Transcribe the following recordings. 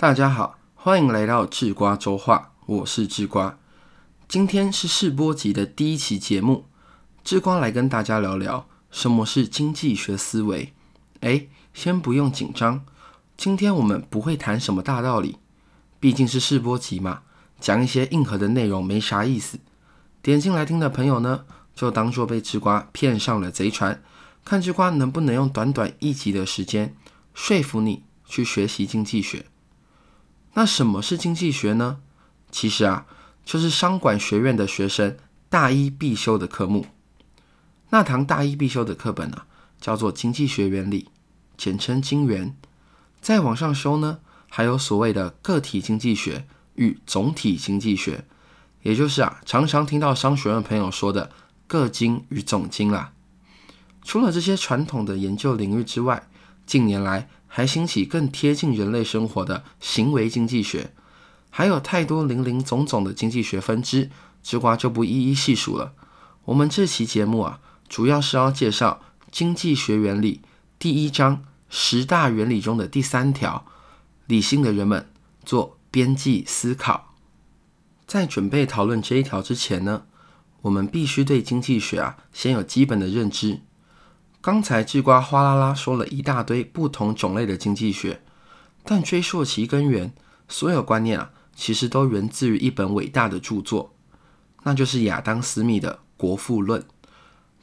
大家好，欢迎来到智瓜周话，我是智瓜。今天是试播集的第一期节目，智瓜来跟大家聊聊什么是经济学思维。哎，先不用紧张，今天我们不会谈什么大道理，毕竟是试播集嘛，讲一些硬核的内容没啥意思。点进来听的朋友呢，就当做被智瓜骗上了贼船，看智瓜能不能用短短一集的时间说服你去学习经济学。那什么是经济学呢？其实啊，就是商管学院的学生大一必修的科目。那堂大一必修的课本啊，叫做《经济学原理》，简称经原。再往上修呢，还有所谓的个体经济学与总体经济学，也就是啊，常常听到商学院朋友说的个经与总经啦。除了这些传统的研究领域之外，近年来，还兴起更贴近人类生活的行为经济学，还有太多零零总总的经济学分支，之瓜就不一一细数了。我们这期节目啊，主要是要介绍经济学原理第一章十大原理中的第三条：理性的人们做边际思考。在准备讨论这一条之前呢，我们必须对经济学啊先有基本的认知。刚才智瓜哗啦啦说了一大堆不同种类的经济学，但追溯其根源，所有观念啊，其实都源自于一本伟大的著作，那就是亚当·斯密的《国富论》。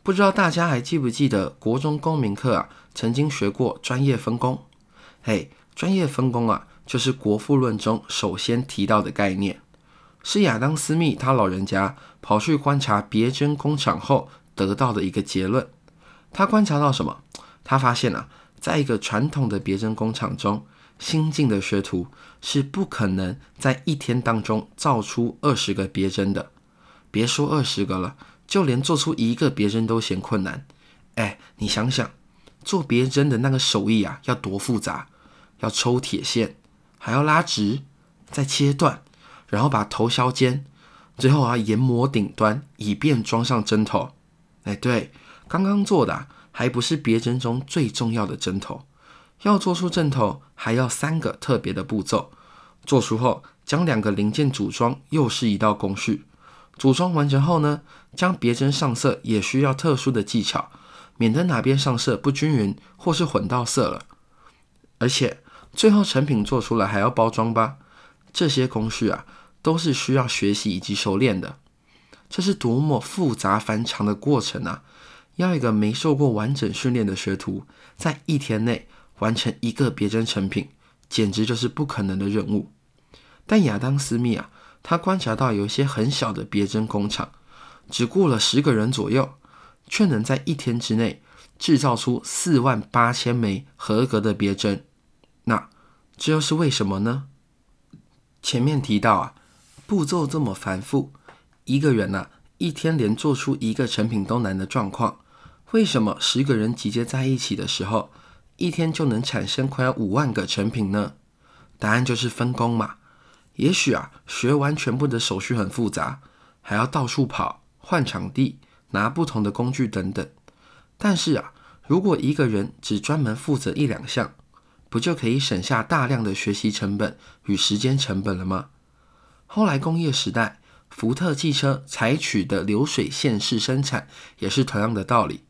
不知道大家还记不记得国中公民课啊，曾经学过专业分工？嘿，专业分工啊，就是《国富论》中首先提到的概念，是亚当·斯密他老人家跑去观察别针工厂后得到的一个结论。他观察到什么？他发现啊，在一个传统的别针工厂中，新进的学徒是不可能在一天当中造出二十个别针的。别说二十个了，就连做出一个别针都嫌困难。哎，你想想，做别针的那个手艺啊，要多复杂！要抽铁线，还要拉直，再切断，然后把头削尖，最后啊研磨顶端，以便装上针头。哎，对。刚刚做的还不是别针中最重要的针头，要做出针头还要三个特别的步骤。做出后，将两个零件组装又是一道工序。组装完成后呢，将别针上色也需要特殊的技巧，免得哪边上色不均匀或是混到色了。而且最后成品做出来还要包装吧？这些工序啊，都是需要学习以及熟练的。这是多么复杂繁长的过程啊！要一个没受过完整训练的学徒，在一天内完成一个别针成品，简直就是不可能的任务。但亚当·斯密啊，他观察到有一些很小的别针工厂，只雇了十个人左右，却能在一天之内制造出四万八千枚合格的别针。那这又是为什么呢？前面提到啊，步骤这么繁复，一个人呐，一天连做出一个成品都难的状况。为什么十个人集结在一起的时候，一天就能产生快要五万个成品呢？答案就是分工嘛。也许啊，学完全部的手续很复杂，还要到处跑、换场地、拿不同的工具等等。但是啊，如果一个人只专门负责一两项，不就可以省下大量的学习成本与时间成本了吗？后来工业时代，福特汽车采取的流水线式生产，也是同样的道理。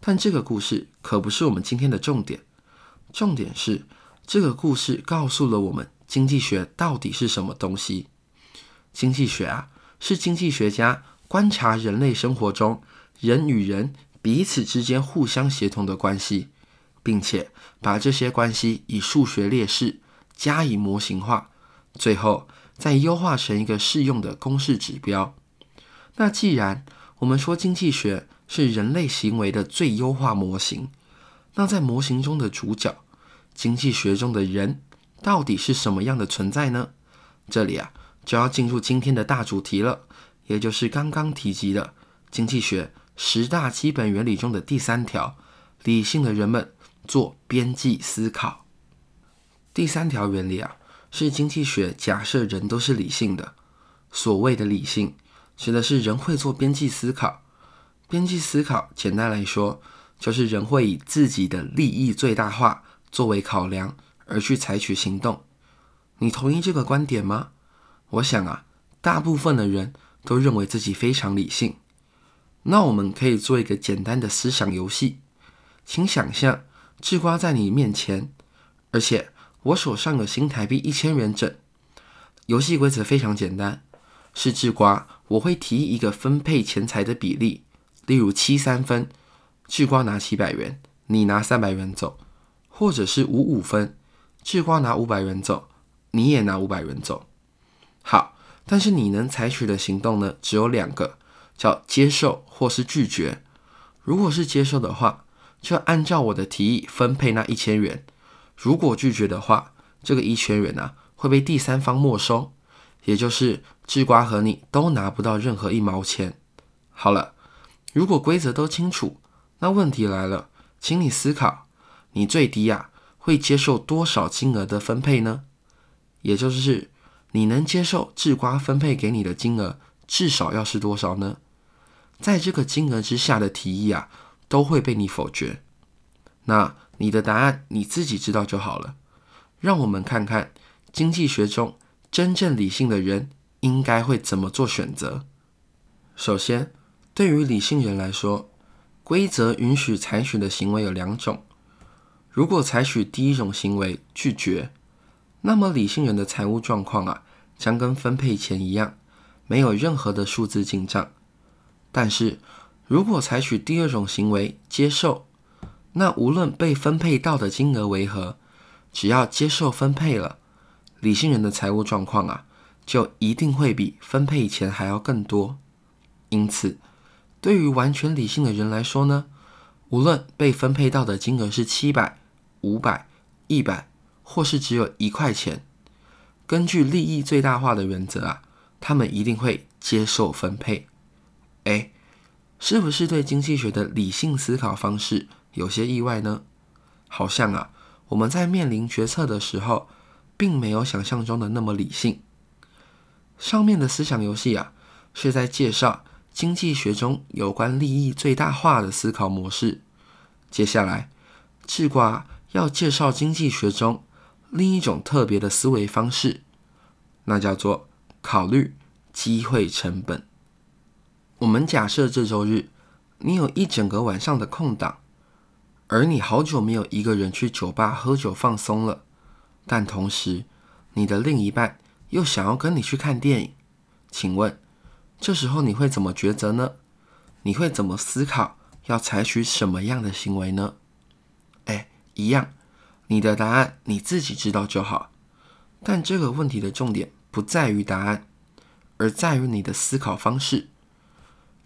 但这个故事可不是我们今天的重点，重点是这个故事告诉了我们经济学到底是什么东西。经济学啊，是经济学家观察人类生活中人与人彼此之间互相协同的关系，并且把这些关系以数学列式加以模型化，最后再优化成一个适用的公式指标。那既然我们说经济学，是人类行为的最优化模型。那在模型中的主角，经济学中的人，到底是什么样的存在呢？这里啊，就要进入今天的大主题了，也就是刚刚提及的经济学十大基本原理中的第三条：理性的人们做边际思考。第三条原理啊，是经济学假设人都是理性的。所谓的理性，指的是人会做边际思考。边际思考，简单来说，就是人会以自己的利益最大化作为考量，而去采取行动。你同意这个观点吗？我想啊，大部分的人都认为自己非常理性。那我们可以做一个简单的思想游戏，请想象智瓜在你面前，而且我手上有新台币一千元整。游戏规则非常简单，是智瓜，我会提一个分配钱财的比例，例如七三分，智瓜拿七百元，你拿三百元走，或者是五五分，智瓜拿五百元走，你也拿五百元走。好，但是你能采取的行动呢，只有两个。叫接受或是拒绝。如果是接受的话，就按照我的提议分配那一千元；如果拒绝的话，这个一千元呢会被第三方没收，也就是智瓜和你都拿不到任何一毛钱。好了，如果规则都清楚，那问题来了，请你思考，你最低啊会接受多少金额的分配呢？也就是你能接受智瓜分配给你的金额至少要是多少呢？在这个金额之下的提议啊，都会被你否决。那你的答案你自己知道就好了。让我们看看经济学中真正理性的人应该会怎么做选择。首先，对于理性人来说，规则允许采取的行为有两种。如果采取第一种行为拒绝，那么理性人的财务状况啊，将跟分配前一样，没有任何的数字进账。但是，如果采取第二种行为接受，那无论被分配到的金额为何，只要接受分配了，理性人的财务状况啊，就一定会比分配以前还要更多。因此，对于完全理性的人来说呢，无论被分配到的金额是七百、五百、一百，或是只有一块钱，根据利益最大化的原则啊，他们一定会接受分配。哎，是不是对经济学的理性思考方式有些意外呢？好像啊，我们在面临决策的时候，并没有想象中的那么理性。上面的思想游戏啊，是在介绍经济学中有关利益最大化的思考模式。接下来，智瓜要介绍经济学中另一种特别的思维方式，那叫做考虑机会成本。我们假设这周日你有一整个晚上的空档，而你好久没有一个人去酒吧喝酒放松了，但同时你的另一半又想要跟你去看电影，请问这时候你会怎么抉择呢？你会怎么思考？要采取什么样的行为呢？哎，一样，你的答案你自己知道就好。但这个问题的重点不在于答案，而在于你的思考方式。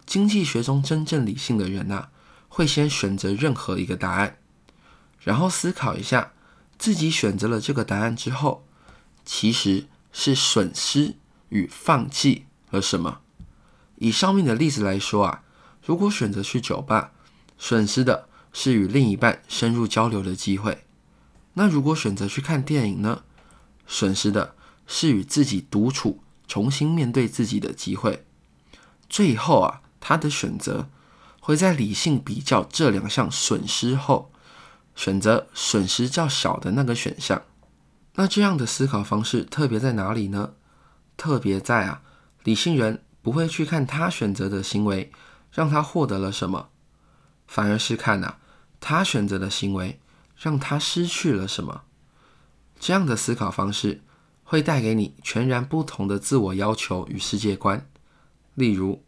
经济学中真正理性的人呐，会先选择任何一个答案，然后思考一下自己选择了这个答案之后，其实是损失与放弃了什么。以上面的例子来说啊，如果选择去酒吧，损失的是与另一半深入交流的机会；那如果选择去看电影呢，损失的是与自己独处、重新面对自己的机会。最后啊。他的选择会在理性比较这两项损失后，选择损失较小的那个选项。那这样的思考方式特别在哪里呢？特别在啊，理性人不会去看他选择的行为让他获得了什么，反而是看呐他选择的行为让他失去了什么。这样的思考方式会带给你全然不同的自我要求与世界观，例如。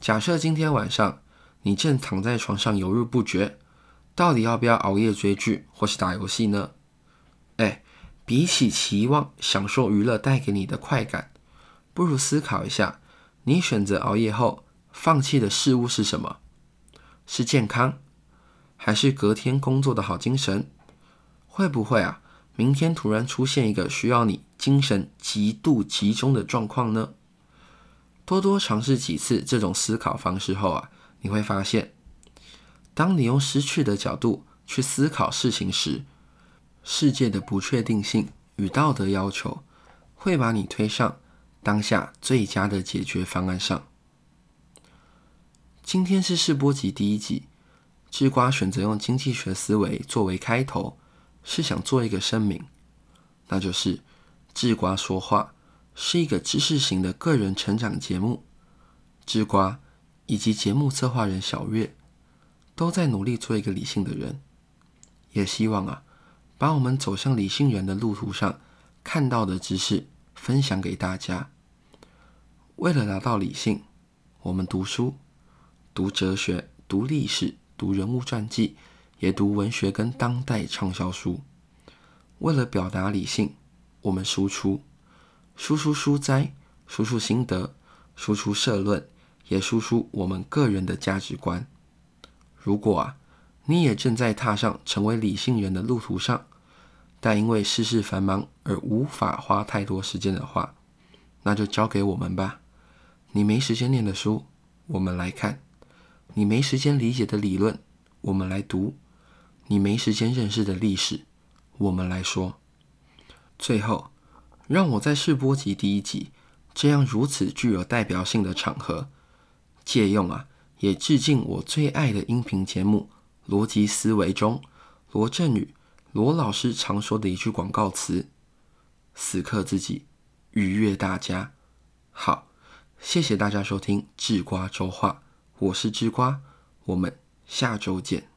假设今天晚上你正躺在床上犹豫不决，到底要不要熬夜追剧或是打游戏呢？哎，比起期望享受娱乐带给你的快感，不如思考一下，你选择熬夜后放弃的事物是什么？是健康，还是隔天工作的好精神？会不会啊，明天突然出现一个需要你精神极度集中的状况呢？多多尝试几次这种思考方式后啊，你会发现，当你用失去的角度去思考事情时，世界的不确定性与道德要求会把你推上当下最佳的解决方案上。今天是试播集第一集，智瓜选择用经济学思维作为开头，是想做一个声明，那就是智瓜说话是一个知识型的个人成长节目。智瓜以及节目策划人小月都在努力做一个理性的人，也希望啊，把我们走向理性人的路途上看到的知识分享给大家。为了达到理性，我们读书、读哲学、读历史、读人物传记，也读文学跟当代畅销书。为了表达理性，我们输出，输出书斋，输出心得，输出社论，也输出我们个人的价值观。如果啊，你也正在踏上成为理性人的路途上，但因为世事繁忙而无法花太多时间的话，那就交给我们吧。你没时间念的书，我们来看；你没时间理解的理论，我们来读；你没时间认识的历史，我们来说。最后，让我在试播集第一集这样如此具有代表性的场合，借用啊，也致敬我最爱的音频节目《逻辑思维》中罗振宇罗老师常说的一句广告词：“死磕自己，愉悦大家。”好。谢谢大家收听智瓜周话，我是智瓜，我们下周见。